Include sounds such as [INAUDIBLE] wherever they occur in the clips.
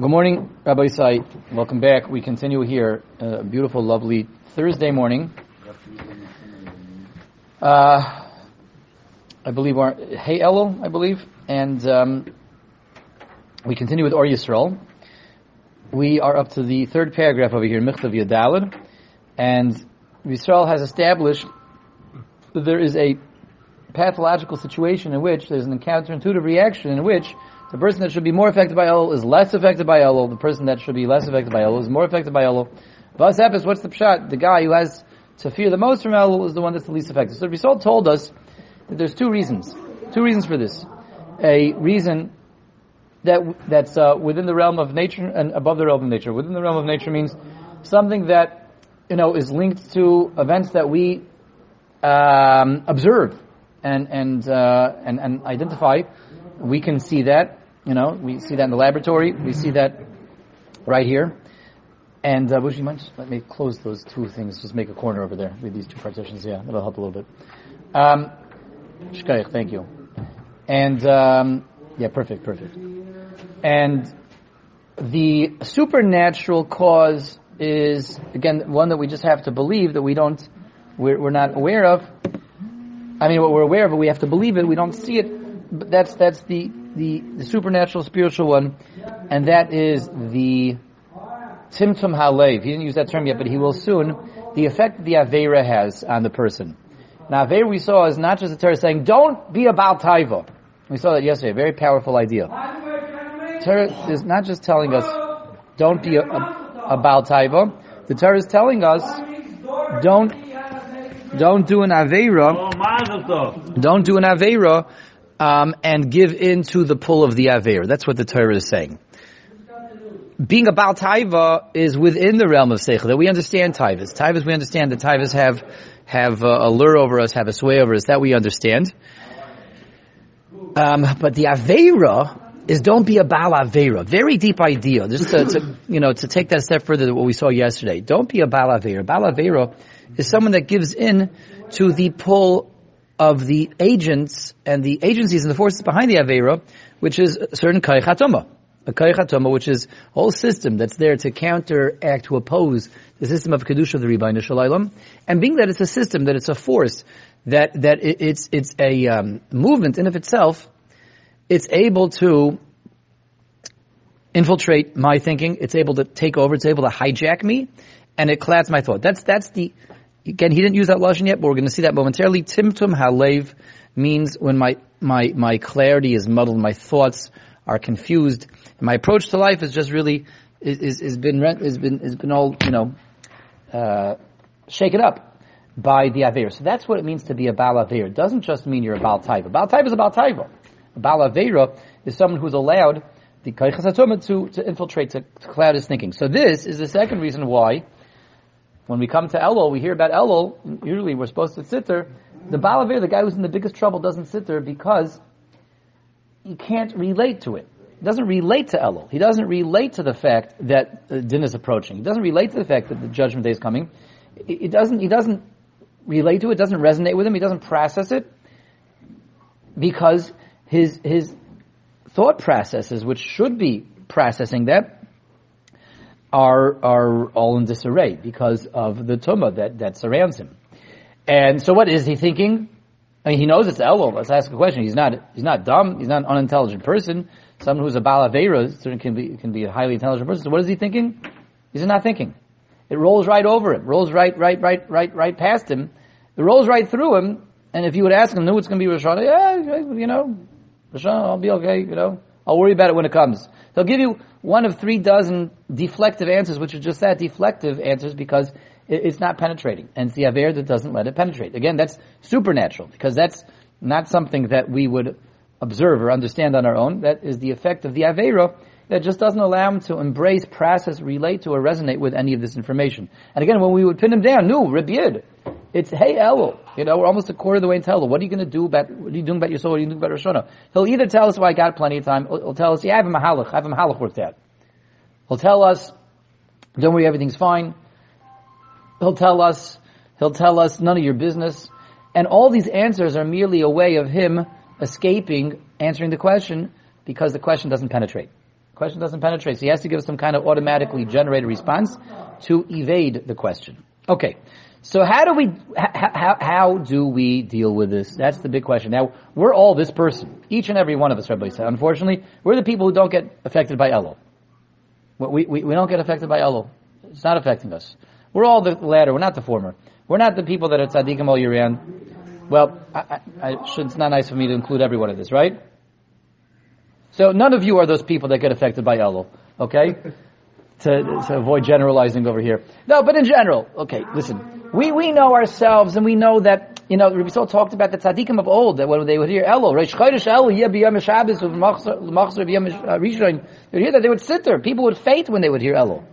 Good morning, Rabbi Isai. Welcome back. We continue here, a beautiful, lovely Thursday morning. Uh, I believe we're Hey Elul, I believe, and um, we continue with Or Yisrael. We are up to the third paragraph over here, Michtav Yud Daled, and Yisrael has established that there is a pathological situation in which there's an counterintuitive reaction in which the person that should be more affected by Elul is less affected by Elul. The person that should be less affected by Elul is more affected by Elul. Vas happens, what's the pshat? The guy who has to fear the most from Elul is the one that's the least affected. So the result told us that there's two reasons. Two reasons for this. A reason that that's uh, within the realm of nature and above the realm of nature. Within the realm of nature means something that you know is linked to events that we um, observe and and uh, and and identify. We can see that you know, we see that in the laboratory. We see that right here. And uh, would you mind let me close those two things? Just make a corner over there with these two partitions. Yeah, that'll help a little bit. Um, thank you. And um, yeah, perfect, perfect. And the supernatural cause is again one that we just have to believe that we don't, we're, we're not aware of. I mean, what we're aware of, but we have to believe it. We don't see it. But that's that's the the, the supernatural spiritual one, and that is the Timtum Halev. He didn't use that term yet, but he will soon. The effect the Avera has on the person. Now, Avera we saw is not just the Torah saying, don't be about Taiva. We saw that yesterday, very powerful idea. Torah is not just telling us, don't be a, a, about Taiva. The Torah is telling us, don't, don't do an Avera, oh, don't do an Avera um, and give in to the pull of the Aver. That's what the Torah is saying. Being about Taiva is within the realm of Seichel, that we understand Taivas. Taivas, we understand that Taivas have, have a lure over us, have a sway over us, that we understand. Um, but the Avera is don't be a Baal Avera. Very deep idea. Just to, to, you know, to take that step further than what we saw yesterday. Don't be a Baal Avera. Baal Avera is someone that gives in to the pull of the agents and the agencies and the forces behind the Avera, which is a certain Kaichatoma. A Kaichatoma, which is a whole system that's there to counteract, to oppose the system of Kedusha of the Rebbeinu Shalom. And being that it's a system, that it's a force, that, that it, it's, it's a um, movement in of itself, it's able to infiltrate my thinking, it's able to take over, it's able to hijack me, and it clouds my thought. That's, that's the, Again, he didn't use that lashon yet, but we're going to see that momentarily. Timtum halev means when my my my clarity is muddled, my thoughts are confused, and my approach to life is just really is is, is been has been has been all you know uh, shaken up by the aver. So that's what it means to be a bal aver. It doesn't just mean you're a bal taiva. Bal taiva is a bal taiva. A bal avera is someone who's allowed the kaichas to to infiltrate to, to cloud his thinking. So this is the second reason why when we come to Elul, we hear about Elul, usually we're supposed to sit there. The Balavir, the guy who's in the biggest trouble, doesn't sit there because he can't relate to it. He doesn't relate to Elul. He doesn't relate to the fact that uh, din is approaching. He doesn't relate to the fact that the judgment day is coming. It doesn't, he doesn't relate to it, doesn't resonate with him, he doesn't process it because his, his thought processes, which should be processing that, are are all in disarray because of the tumah that, that surrounds him. And so what is he thinking? I mean, he knows it's Elul. Let's ask a question. He's not, he's not dumb. He's not an unintelligent person. Someone who's a Balavera can be, can be a highly intelligent person. So what is he thinking? He's not thinking. It rolls right over him. Rolls right, right, right, right, right past him. It rolls right through him. And if you would ask him, no, it's going to be Rosh Hashanah. Yeah, you know, Rosh Hashanah, I'll be okay, you know. I'll worry about it when it comes. He'll give you one of three dozen deflective answers, which are just that, deflective answers, because it's not penetrating. And it's the Aver that doesn't let it penetrate. Again, that's supernatural, because that's not something that we would observe or understand on our own. That is the effect of the Avera that just doesn't allow him to embrace, process, relate to, or resonate with any of this information. And again, when we would pin him down, no, Rabbi it's hey Elul. You know, we're almost a quarter of the way into Elul. What are you going to do about, what are you doing about your soul? What are you doing about Rosh Hashanah? He'll either tell us, well, I got plenty of time. He'll, he'll tell us, yeah, I have a mahalach. I have a mahalach worked out. He'll tell us, don't worry, everything's fine. He'll tell us, he'll tell us, none of your business. And all these answers are merely a way of him escaping answering the question because the question doesn't penetrate The Question doesn't penetrate. So he has to give some kind of automatically generated response to evade the question. Okay. So how do we, how, how do we deal with this? That's the big question. Now, we're all this person. Each and every one of us, Rabbi said. Unfortunately, we're the people who don't get affected by Elul. We, we, we don't get affected by Elul. It's not affecting us. We're all the latter. We're not the former. We're not the people that are tzaddikim all year round. Well, I, I, I should, it's not nice for me to include everyone in this, right? So none of you are those people that get affected by Elul, okay? To, to avoid generalizing over here. No, but in general, okay, listen. We, we know ourselves and we know that, you know, Rabbi Sol talked about the tzaddikim of old, that when they would hear Elul, Reish Chodesh Elul, Yeh B'Yom Shabbos, Machzor B'Yom Rishon, they would hear that they would sit there. People would faint when they would hear Elul.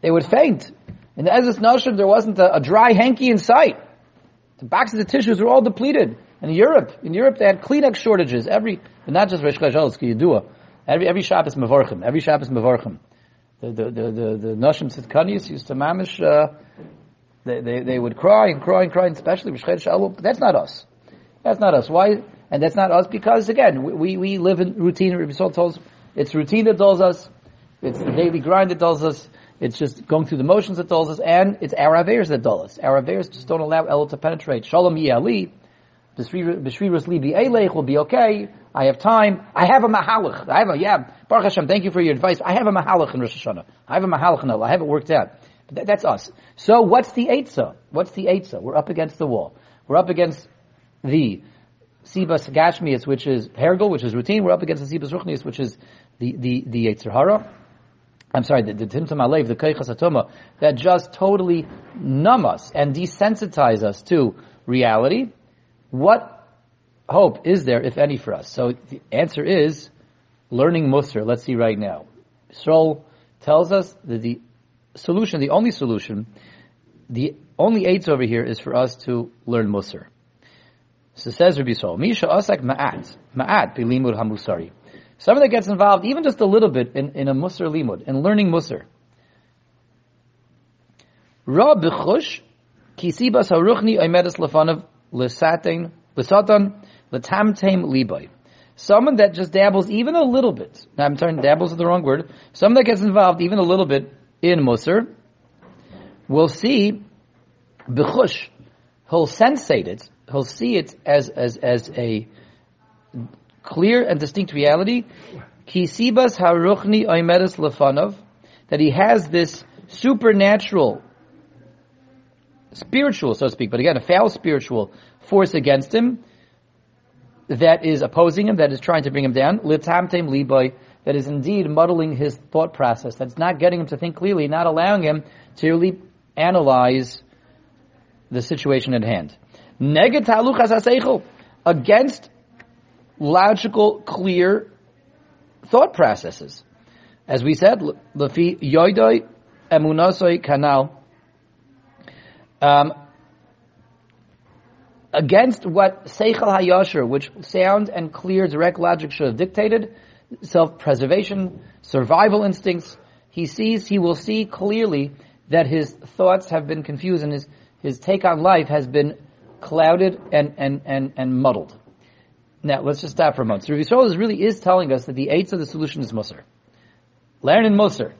They would faint. In the Ezras Nashim, there wasn't a, a, dry hanky in sight. The boxes of tissues were all depleted. In Europe, in Europe, they had Kleenex shortages. Every, not just Reish Chodesh Elul, it's Yedua. Every every Shabbos mevorchim. Every Shabbos mevorchim. The the the the, the Nashim Tzidkanis used to mamish. Uh, they, they they would cry and cry and cry, and especially B'Shchet Shalom. That's not us. That's not us. Why? And that's not us because again, we we live in routine. Sol tells it's routine that dulls us. It's the daily grind that dulls us. It's just going through the motions that dulls us, and it's our avers that dull us. Our avers just don't allow El to penetrate. Shalom Yali, B'Shvirus Li Elech will be okay. I have time. I have a mahalach. I have a, yeah, Baruch Hashem, thank you for your advice. I have a mahalach in Rosh Hashanah. I have a mahalach in. I have it worked out. That's us. So what's the Eitzah? What's the Eitzah? We're up against the wall. We're up against the Sibas Gashmias, which is Hergel, which is routine. We're up against the Sibas Ruchnias, which is the, the, the Yetzer Hara. I'm sorry, the, the Timtum Alev, the Keichas Atoma, that just totally numb us and desensitize us to reality. What hope is there, if any, for us? So the answer is learning Musar. Let's see right now. Yisrael tells us that the solution, the only solution, the only aids over here is for us to learn Musar. So says Rabbi Yisrael, Misha Asak Ma'at, Ma'at HaMusari. Someone that gets involved even just a little bit in, in a Musar Limud, in learning Musar. Ra B'chush Kisibas HaRuchni Oimedes Lefanav L'Satain L'Satan Latamtem liboy. Someone that just dabbles even a little bit. I'm sorry, dabbles is the wrong word. Someone that gets involved even a little bit in Musar will see b'chush. He'll sensate it. He'll see it as as as a clear and distinct reality. Kisibas haruchni oimedes lefanov. That he has this supernatural, spiritual, so to speak, but again, a foul spiritual force against him that is opposing him, that is trying to bring him down, that is indeed muddling his thought process, that's not getting him to think clearly, not allowing him to really analyze the situation at hand. Against logical, clear thought processes. As we said, emunasoi kanal. Against what Seichel HaYasher, which sound and clear direct logic should have dictated, self-preservation, survival instincts, he sees, he will see clearly that his thoughts have been confused and his, his take on life has been clouded and, and, and, and muddled. Now, let's just stop for a moment. So Rabbi Yisrael really is telling us that the eights of the solution is Musar. Learn in Musar.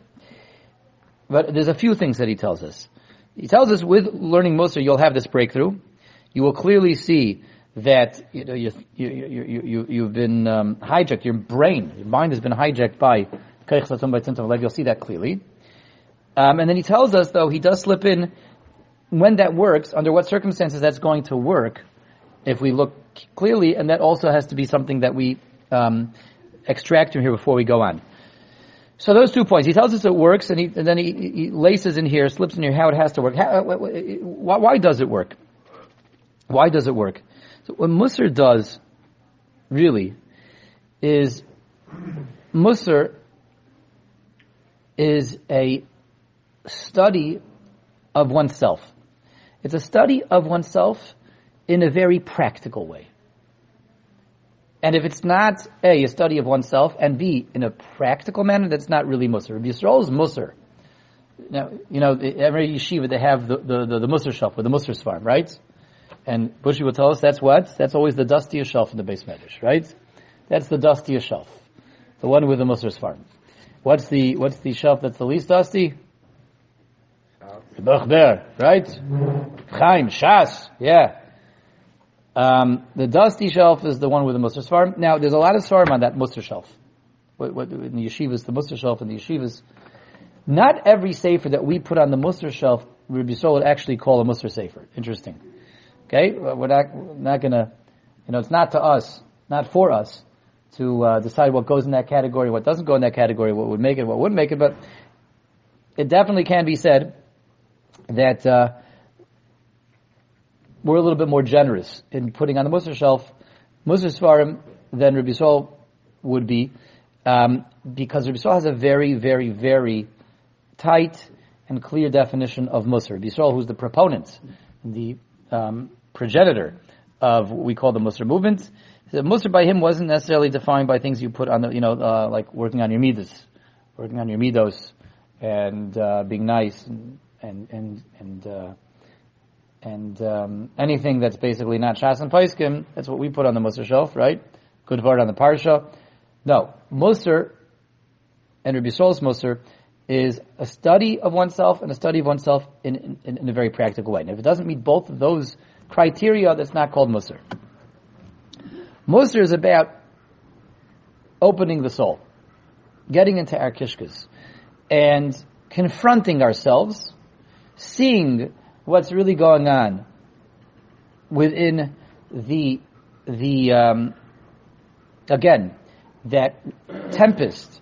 But there's a few things that he tells us. He tells us with learning Musar, you'll have this breakthrough you will clearly see that you know, you, you, you, you, you've been um, hijacked, your brain, your mind has been hijacked by You'll see that clearly. Um, and then he tells us, though, he does slip in when that works, under what circumstances that's going to work, if we look clearly, and that also has to be something that we um, extract from here before we go on. So those two points. He tells us it works, and, he, and then he, he, laces in here, slips in here how it has to work. How, why does it work? Why does it work? So what Musar does, really, is Musar is a study of oneself. It's a study of oneself in a very practical way. And if it's not A, a study of oneself, and B, in a practical manner, that's not really. Rabbi Yisrael is Musar. Now, you know, every yeshiva, they have the, the, the, the shelf with the Musar farm, right? And Bushi will tell us that's what? That's always the dustiest shelf in the beis medrash, right? That's the dustiest shelf. the one with the Musar farm. What's the what's the shelf that's the least dusty? The Bechber, right? Chaim, Shas, yeah. Um, the dusty shelf is the one with the Musar farm. Now, there's a lot of Sfarim on that Musar shelf. What, what, in the yeshivas, the Musar shelf in the yeshivas. Not every sefer that we put on the Musar shelf, Rabbi Yisrael would actually call a Musar sefer. Interesting. Okay? We're not, not gonna, you know, it's not to us, not for us to uh, decide what goes in that category, what doesn't go in that category, what would make it, what wouldn't make it, but it definitely can be said that uh, we're a little bit more generous in putting on the Musar shelf Musar Svarim than Rabbi Yisrael would be, um, because Rabbi Yisrael has a very, very, very tight and clear definition of Musar. Rabbi Yisrael, who's the proponent, the um, progenitor of what we call the Musar movement, the Musar by him wasn't necessarily defined by things you put on the, you know, uh, like working on your midas, working on your midos, and uh, being nice, and and and and uh, and um, anything that's basically not Shas and Paiskim, that's what we put on the Musar shelf, right? Good word on the Parsha. No, Musar and Rabbi Yisrael's Musar is a study of oneself and a study of oneself in, in, in, a very practical way. And if it doesn't meet both of those criteria, that's not called Musar. Musar is about opening the soul, getting into our kishkas, and confronting ourselves, seeing what's really going on within the the um, again that tempest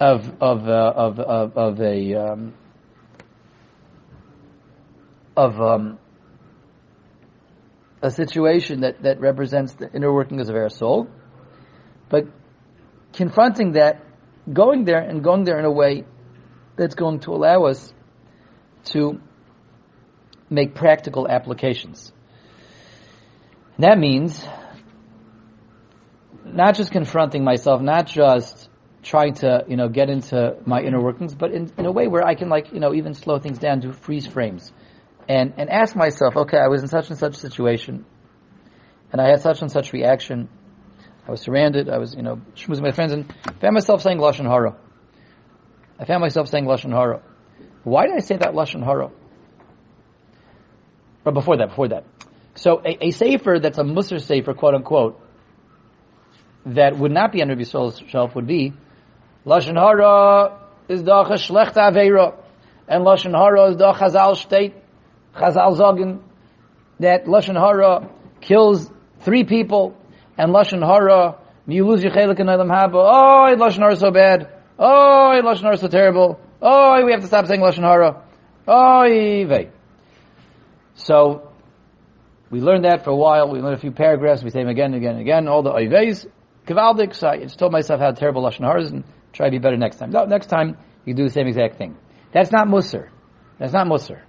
of of uh, of, of of a um, of um, a situation that, that represents the inner workings of our soul, but confronting that, going there and going there in a way that's going to allow us to make practical applications. And that means not just confronting myself, not just trying to, you know, get into my inner workings, but in, in a way where I can like, you know, even slow things down, do freeze frames and, and ask myself, okay, I was in such and such situation, and I had such and such reaction. I was surrounded. I was, you know, schmoozing my friends, and found myself saying lashon hara. I found myself saying lashon hara. Why did I say that lashon hara? But before that, before that. So a, a sefer that's a musar sefer, quote unquote, that would not be under Yisrael's shelf would be lashon hara is the schlechte aveira, and lashon hara is the chazal state Chazal Zogin that Lashon Hara kills three people and Lashon Hara, you lose your chelik in Olam Haba. Oh, Lashon Hara is so bad. Oh, Lashon Hara is so terrible. Oh, we have to stop saying Lashon Hara. Oh. So, we learned that for a while. We learned a few paragraphs. We say them again and again and again. All the oiveis. Kavaldik. So I just told myself how terrible Lashon Hara is and try to be better next time. No, next time you do the same exact thing. That's not Musar. That's not Musar.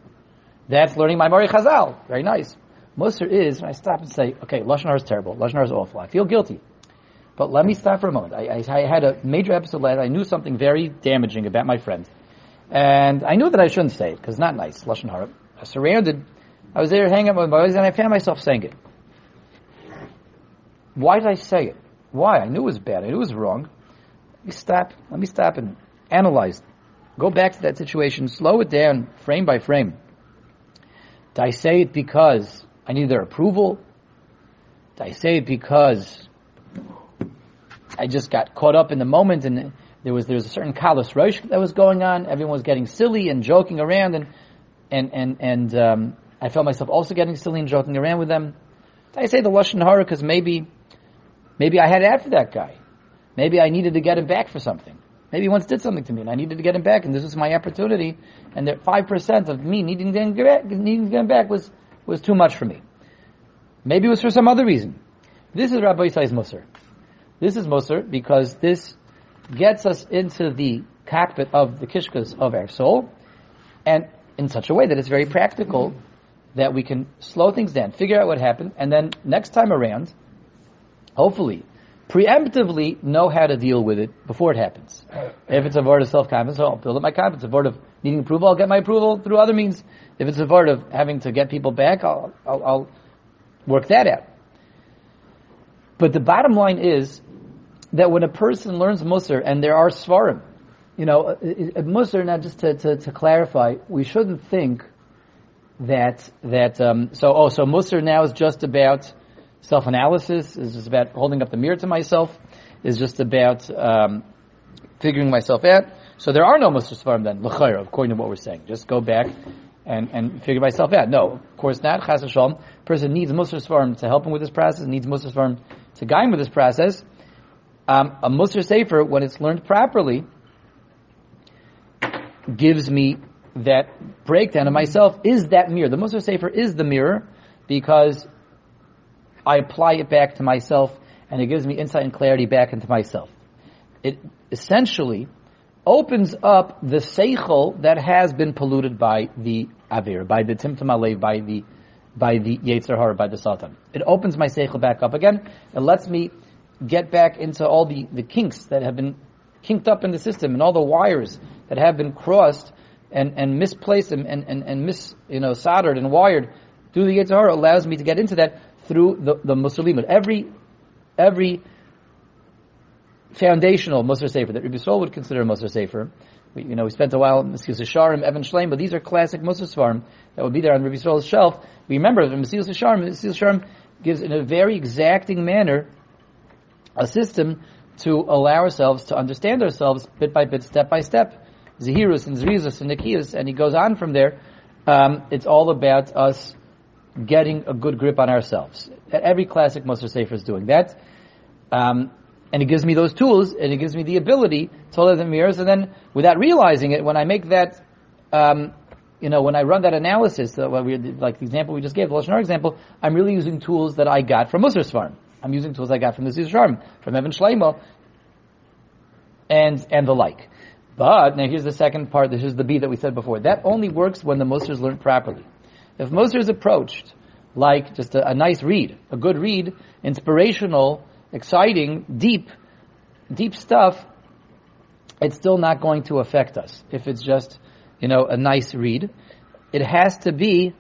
That's learning maamarei Chazal. Very nice. Musar is when I stop and say, okay, Lashon is terrible. Lashon is awful. I feel guilty. But let me stop for a moment. I, I, I had a major episode last I knew something very damaging about my friend. And I knew that I shouldn't say it, because it's not nice, Lashon Hara. I surrounded. I was there hanging out with my boys, and I found myself saying it. Why did I say it? Why? I knew it was bad. I knew it was wrong. Let me stop. Let me stop and analyze. Go back to that situation. Slow it down, frame by frame. Did I say it because I need their approval? Did I say it because I just got caught up in the moment and there was there was a certain kalas rosh that was going on. Everyone was getting silly and joking around, and and and and um, I felt myself also getting silly and joking around with them. Did I say the lashon hara because maybe maybe I had after that guy. Maybe I needed to get him back for something. Maybe he once did something to me and I needed to get him back and this was my opportunity and that 5% of me needing to get, back, needing to get him back was, was too much for me. Maybe it was for some other reason. This is Rabbi Musar. This is Musar because this gets us into the cockpit of the kishkas of our soul and in such a way that it's very practical that we can slow things down, figure out what happened, and then next time around, hopefully, preemptively know how to deal with it before it happens. If it's a word of self-confidence, I'll build up my confidence. If it's a word of needing approval, I'll get my approval through other means. If it's a word of having to get people back, I'll, I'll, I'll work that out. But the bottom line is that when a person learns Musar, and there are Svarim, you know, uh, uh, Musar, now just to, to, to, clarify, we shouldn't think that, that, um, so, oh, so Musar now is just about self-analysis, is just about holding up the mirror to myself, is just about, um, figuring myself out. So there are no Musar Svarim then, l'chayr, according to what we're saying. Just go back and, and figure myself out. No, of course not. Chas Hashem. Person needs Musar Svarim to help him with this process, needs Musar Svarim to guide him with this process. Um, a Musar Sefer, when it's learned properly, gives me that breakdown of myself is that mirror. The Musar Sefer is the mirror because I apply it back to myself and it gives me insight and clarity back into myself. It essentially opens up the seichel that has been polluted by the avir, by the timtum alev, by the by the yetzer hara, by the satan. It opens my seichel back up again. It lets me get back into all the, the kinks that have been kinked up in the system and all the wires that have been crossed and, and misplaced and, and, and, and mis, you know, soldered and wired through the Yetzer Hara allows me to get into that through the, the Muslim. Every, every foundational Musar Sefer that Rabbi Sol would consider a Musar Sefer. We, you know, we spent a while in Mesilas Yesharim, Even Shleim, but these are classic Musar Svarim that would be there on Rabbi Sol's shelf. We remember that Mesilas Yesharim, Mesilas Yesharim gives in a very exacting manner a system to allow ourselves to understand ourselves bit by bit, step by step. Zahirus and Zrizus and Nikias, and he goes on from there. Um, it's all about us getting a good grip on ourselves. Every classic Musar Sefer is doing that. Um, and it gives me those tools, and it gives me the ability to hold the mirrors, and then without realizing it, when I make that, um, you know, when I run that analysis, uh, we, like the example we just gave, the Lashon example, I'm really using tools that I got from Musar Svarim. I'm using tools I got from the Zizharm, from Even Shleimo, and, and the like. But, now here's the second part, this is the B that we said before. That only works when the Musar is learned properly. If Musar is approached like just a, a nice read, a good read, inspirational, exciting, deep, deep stuff, it's still not going to affect us. If it's just, you know, a nice read, it has to be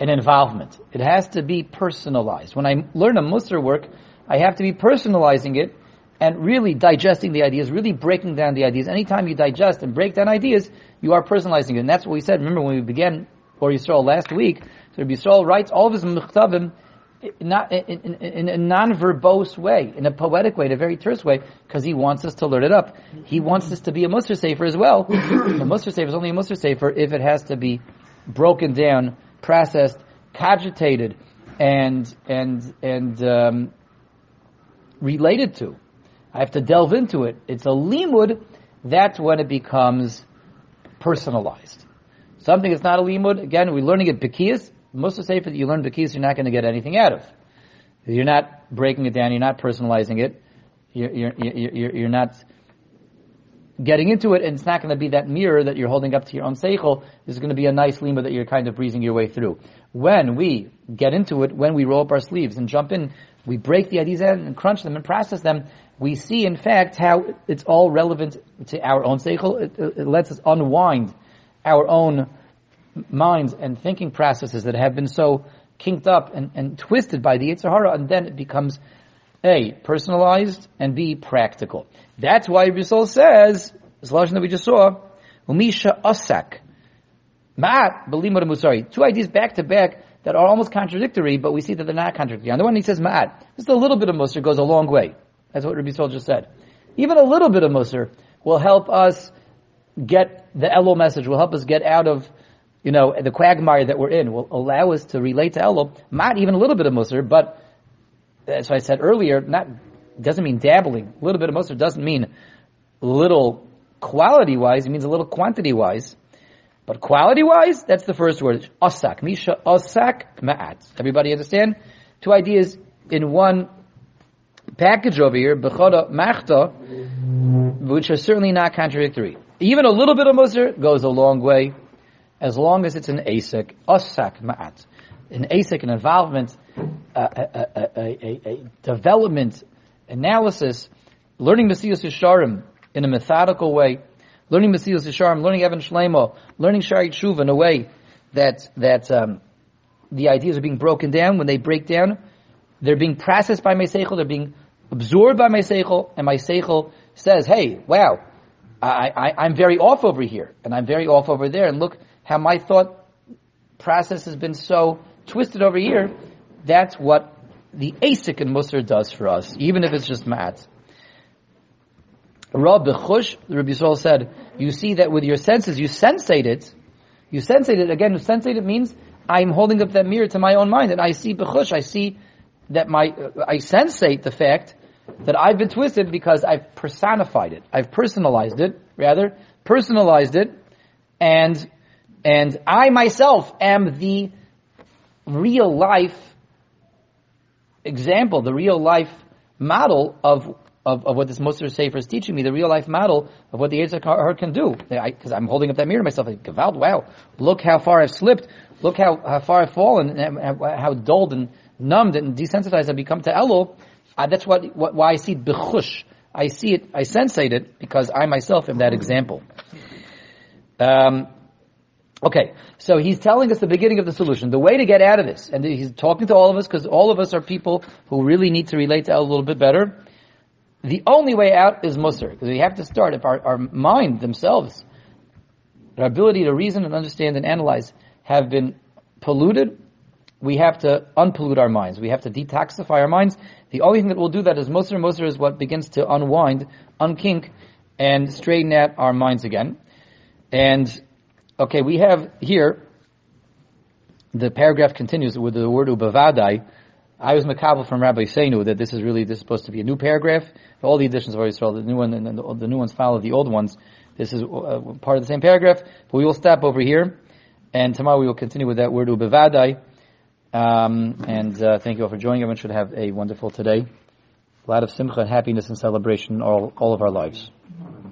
an involvement. It has to be personalized. When I learn a Musar work, I have to be personalizing it and really digesting the ideas, really breaking down the ideas. Anytime you digest and break down ideas, you are personalizing it. And that's what we said. Remember when we began Or Yisrael last week, so Rabbi Yisrael writes all of his michtavim not in, in, a non-verbose way, in a poetic way, in a very terse way, because he wants us to learn it up. He wants us to be a Musar Sefer as well. [COUGHS] a Musar Sefer is only a Musar Sefer if it has to be broken down, processed, cogitated, and and and um, related to. I have to delve into it. It's a limud. That's when it becomes personalized. Something that's not a limud. Again, we're learning it bekiyas. Most of the that you learn bekiyas, you're not going to get anything out of. You're not breaking it down. You're not personalizing it. You're, you're, you're, you're not getting into it, and it's not going to be that mirror that you're holding up to your own seichel. This is going to be a nice lima that you're kind of breezing your way through. When we get into it, when we roll up our sleeves and jump in, we break the ideas out and crunch them and process them. We see, in fact, how it's all relevant to our own seichel. It, it lets us unwind our own minds and thinking processes that have been so kinked up and, and twisted by the Yetzer Hara, and then it becomes a personalized and b practical. That's why Yisrael says, this lesson that we just saw, Umisha Asak. Ma'at, Belimud Musari. Two ideas back to back that are almost contradictory, but we see that they're not contradictory. On the one he says Ma'at. Just a little bit of Musar goes a long way. That's what Rabbi Sol just said. Even a little bit of Musar will help us get the Elul message, will help us get out of, you know, the quagmire that we're in, will allow us to relate to Elul, Not even a little bit of Musar, but as I said earlier, not doesn't mean dabbling. A little bit of Musar doesn't mean little quality wise, it means a little quantity wise. But quality wise, that's the first word. Osak. Misha osak ma'at. Everybody understand? Two ideas in one package over here, Bechoda machta, which are certainly not contradictory. Even a little bit of Musar goes a long way, as long as it's an asik, osak ma'at. An asik, an involvement, a, a, a, a development, analysis, learning Mesilas Yesharim in a methodical way, learning Mesilas Yesharim, learning Even Shleimo, learning Shaarei Teshuva in a way that that um, the ideas are being broken down. When they break down, they're being processed by Mesechel, they're being absorbed by my seichel, and my seichel says, "Hey, wow, I, I, I'm very off over here, and I'm very off over there, and look how my thought process has been so twisted over here." That's what the Asik and Musar does for us, even if it's just mat. Rab Bechush, Rabbi Yisrael said, you see that with your senses, you sensate it. You sensate it. Again, sensate it means I'm holding up that mirror to my own mind, and I see Bechush, I see that my, uh, I sensate the fact that I've been twisted because I've personified it. I've personalized it, rather, personalized it, and, and I myself am the real life example, the real life model of of, of what this Musar Sefer is teaching me, the real life model of what the Yitzhak can do. Because I'm holding up that mirror to myself, like, Gavald, wow, look how far I've slipped, look how, how far I've fallen, and how dulled and numbed and desensitized I've become to Elul. Uh, that's what, what, why I see bechush. I see it, I sensate it, because I myself am that example. Um, Okay, so he's telling us the beginning of the solution, the way to get out of this, and he's talking to all of us because all of us are people who really need to relate to El a little bit better. The only way out is Musar, because we have to start if our, our mind themselves, our ability to reason and understand and analyze have been polluted, we have to unpollute our minds. We have to detoxify our minds. The only thing that will do that is Musar. Musar is what begins to unwind, unkink, and straighten out our minds again. And Okay, we have here, the paragraph continues with the word ubavadai. I was makabel from Rabbi Seinu that this is really, this is supposed to be a new paragraph. All the editions of Israel, the new one and the, the new ones follow the old ones. This is uh, part of the same paragraph, but we will stop over here, and tomorrow we will continue with that word ubavadai. Um, and uh, thank you all for joining. Everyone should have a wonderful today. A lot of simcha and happiness and celebration all, all of our lives.